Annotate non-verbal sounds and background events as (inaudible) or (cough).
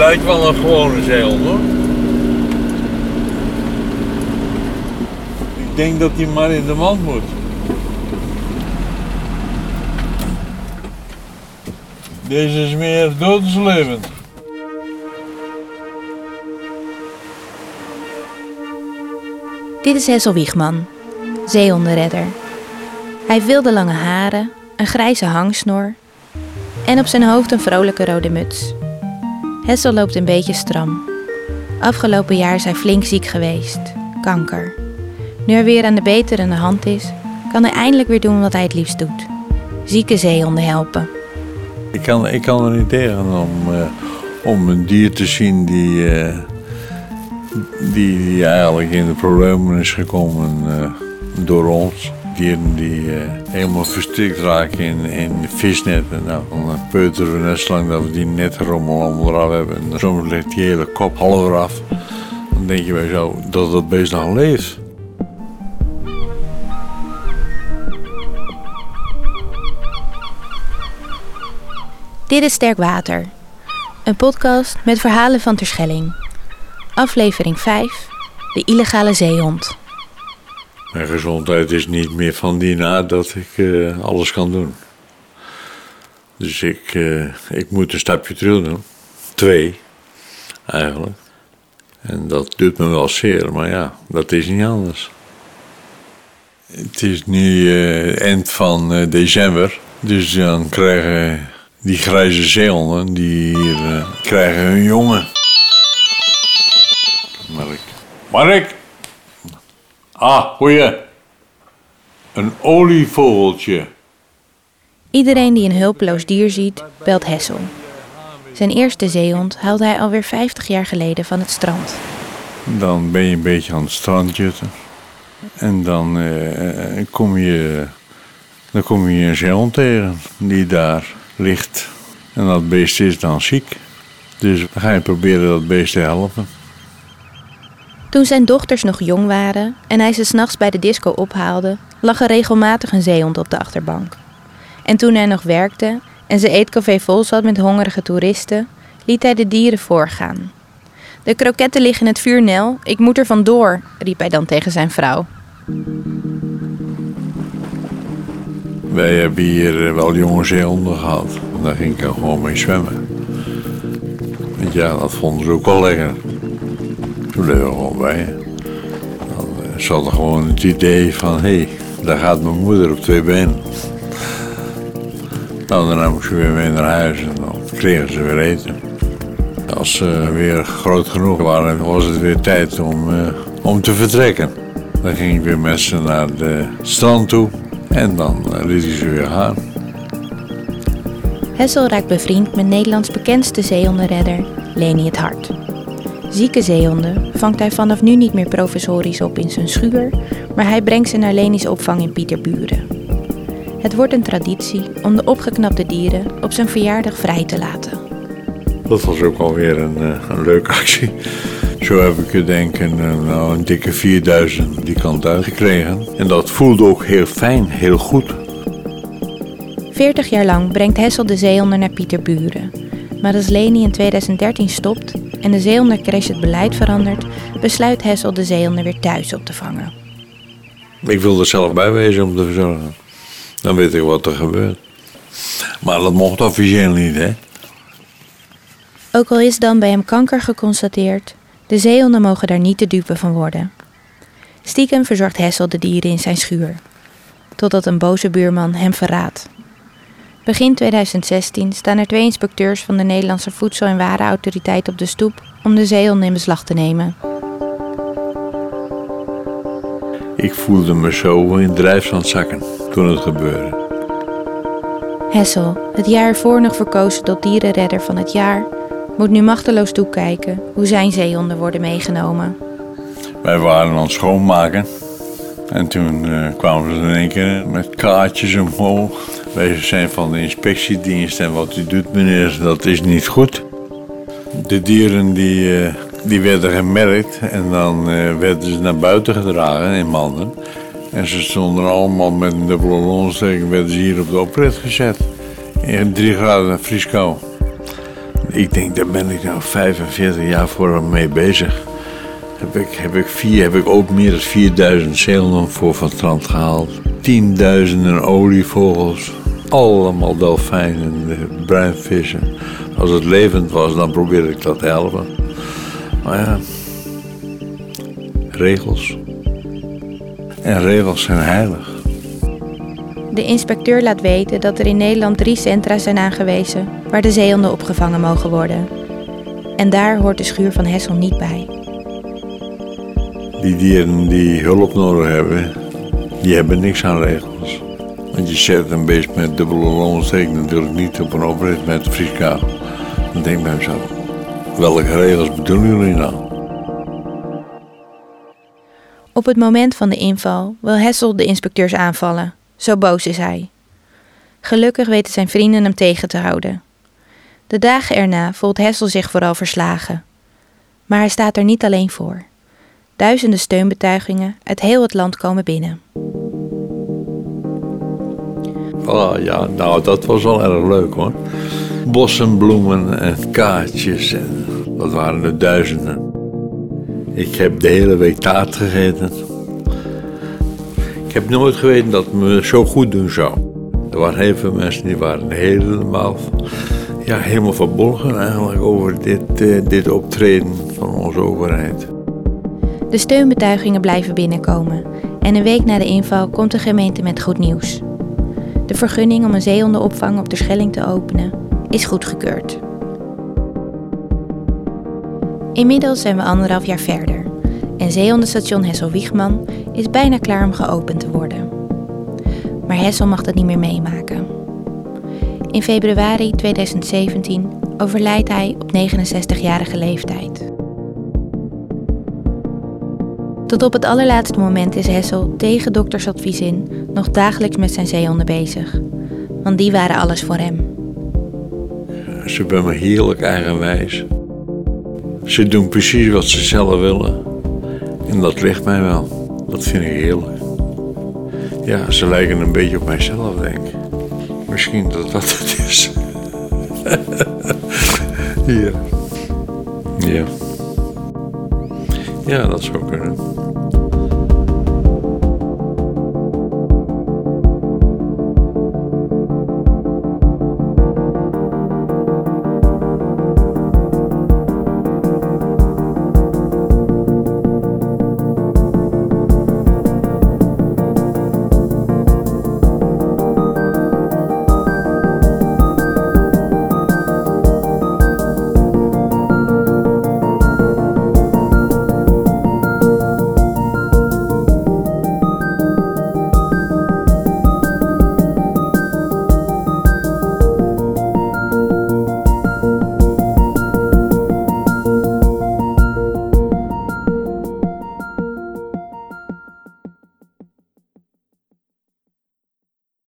lijkt wel een gewone zeehond hoor. Ik denk dat hij maar in de mand moet. Deze is meer doodslevend. Dit is Hessel Wiegman, zeehondenredder. Hij heeft wilde lange haren, een grijze hangsnor en op zijn hoofd een vrolijke rode muts. Hessel loopt een beetje stram. Afgelopen jaar is hij flink ziek geweest, kanker. Nu hij weer aan de beterende hand is, kan hij eindelijk weer doen wat hij het liefst doet: zieke zeehonden helpen. Ik kan, ik kan er niet tegen om, eh, om een dier te zien die, eh, die, die eigenlijk in de problemen is gekomen eh, door ons. Dieren die eh, helemaal verstrikt raken in, in visnetten. Nou, dan peuteren we net zolang dat we die netrommel allemaal eraf hebben. En soms ligt die hele kop half eraf. Dan denk je bij zo dat dat beest nog leeft. Dit is Sterk Water, een podcast met verhalen van Terschelling. Aflevering 5: De illegale zeehond. Mijn gezondheid is niet meer van die aard dat ik eh, alles kan doen. Dus ik, eh, ik moet een stapje terug doen. Twee, eigenlijk. En dat doet me wel zeer, maar ja, dat is niet anders. Het is nu eh, eind van december, dus dan krijgen die grijze zeehonden, die hier, krijgen hun jongen. Mark. Mark! Ah, goeie. Een olievogeltje. Iedereen die een hulpeloos dier ziet, belt Hessel. Zijn eerste zeehond haalde hij alweer 50 jaar geleden van het strand. Dan ben je een beetje aan het strand jutten. En dan, eh, eh, kom je, dan kom je een zeehond tegen die daar ligt. En dat beest is dan ziek. Dus dan ga je proberen dat beest te helpen. Toen zijn dochters nog jong waren en hij ze s'nachts bij de disco ophaalde, lag er regelmatig een zeehond op de achterbank. En toen hij nog werkte en zijn eetcafé vol zat met hongerige toeristen, liet hij de dieren voorgaan. De kroketten liggen in het vuur, Nel. Ik moet er vandoor, riep hij dan tegen zijn vrouw. Wij hebben hier wel jonge zeehonden gehad. Daar ging ik gewoon mee zwemmen. Want ja, dat vonden ze ook wel lekker. Toen bleven we gewoon bij. Dan eh, zat er gewoon het idee van, hé, hey, daar gaat mijn moeder op twee benen. Nou, daarna moesten we weer mee naar huis en dan kregen ze weer eten. Als ze weer groot genoeg waren, was het weer tijd om, eh, om te vertrekken. Dan ging ik weer met ze naar het strand toe en dan eh, liet hij ze weer gaan. Hessel raakt bevriend met Nederlands bekendste zeehondenredder, Leni het Hart. Zieke zeehonden vangt hij vanaf nu niet meer professorisch op in zijn schuur, maar hij brengt ze naar Leni's opvang in Pieterburen. Het wordt een traditie om de opgeknapte dieren op zijn verjaardag vrij te laten. Dat was ook alweer een, eh, een leuke actie. Zo heb ik er denk ik een, eh, nou, een dikke 4000 die kant uitgekregen. En dat voelde ook heel fijn, heel goed. 40 jaar lang brengt Hessel de zeehonden naar Pieterburen. Maar als Leni in 2013 stopt en de zeehondencrash het beleid verandert, besluit Hessel de zeehonden weer thuis op te vangen. Ik wil er zelf bij wezen om te verzorgen. Dan weet ik wat er gebeurt. Maar dat mocht officieel niet, hè? Ook al is dan bij hem kanker geconstateerd, de zeehonden mogen daar niet de dupe van worden. Stiekem verzorgt Hessel de dieren in zijn schuur. Totdat een boze buurman hem verraadt. Begin 2016 staan er twee inspecteurs van de Nederlandse Voedsel- en Warenautoriteit op de stoep om de zeehonden in beslag te nemen. Ik voelde me zo in drijfzand zakken toen het gebeurde. Hessel, het jaar ervoor nog verkozen tot dierenredder van het jaar, moet nu machteloos toekijken hoe zijn zeehonden worden meegenomen. Wij waren aan het schoonmaken. En toen eh, kwamen ze in één keer met kaartjes omhoog. Wij zijn van de inspectiedienst en wat u doet meneer, dat is niet goed. De dieren die, eh, die werden gemerkt en dan eh, werden ze naar buiten gedragen in manden. En ze stonden allemaal met een dubbele lonsteken, werden ze hier op de oprit gezet. In drie graden vrieskou. Ik denk, daar ben ik nou 45 jaar voor mee bezig. Heb ik, heb ik, vier, heb ik ook meer dan 4000 zeelanden voor van het strand gehaald. Tienduizenden olievogels. Allemaal dolfijnen, bruinvissen. Als het levend was, dan probeerde ik dat te helpen. Maar ja, regels. En regels zijn heilig. De inspecteur laat weten dat er in Nederland drie centra zijn aangewezen waar de zeehonden opgevangen mogen worden. En daar hoort de schuur van Hessel niet bij. Die dieren die hulp nodig hebben, die hebben niks aan regels. Want je zet een beest met dubbele longontsteking natuurlijk niet op een oprit met vrieskabel. Dan denk ik bij mezelf, welke regels bedoelen jullie nou? Op het moment van de inval wil Hessel de inspecteurs aanvallen. Zo boos is hij. Gelukkig weten zijn vrienden hem tegen te houden. De dagen erna voelt Hessel zich vooral verslagen. Maar hij staat er niet alleen voor. Duizenden steunbetuigingen uit heel het land komen binnen. Oh ja, nou dat was wel erg leuk hoor. Bossen, bloemen en kaartjes. En dat waren er duizenden. Ik heb de hele week taart gegeten. Ik heb nooit geweten dat het me zo goed doen zou. Er waren heel veel mensen die waren helemaal, ja, helemaal verbolgen eigenlijk over dit, eh, dit optreden van onze overheid. De steunbetuigingen blijven binnenkomen en een week na de inval komt de gemeente met goed nieuws. De vergunning om een zeehondenopvang op de Schelling te openen is goedgekeurd. Inmiddels zijn we anderhalf jaar verder en zeehondenstation Hessel-Wiegman is bijna klaar om geopend te worden. Maar Hessel mag dat niet meer meemaken. In februari 2017 overlijdt hij op 69-jarige leeftijd. Tot op het allerlaatste moment is Hessel tegen doktersadvies in nog dagelijks met zijn zeehonden bezig. Want die waren alles voor hem. Ze zijn me heerlijk eigenwijs. Ze doen precies wat ze zelf willen. En dat ligt mij wel. Dat vind ik heerlijk. Ja, ze lijken een beetje op mijzelf, denk ik. Misschien dat dat het is. (laughs) ja. Ja. Ja, dat zou kunnen.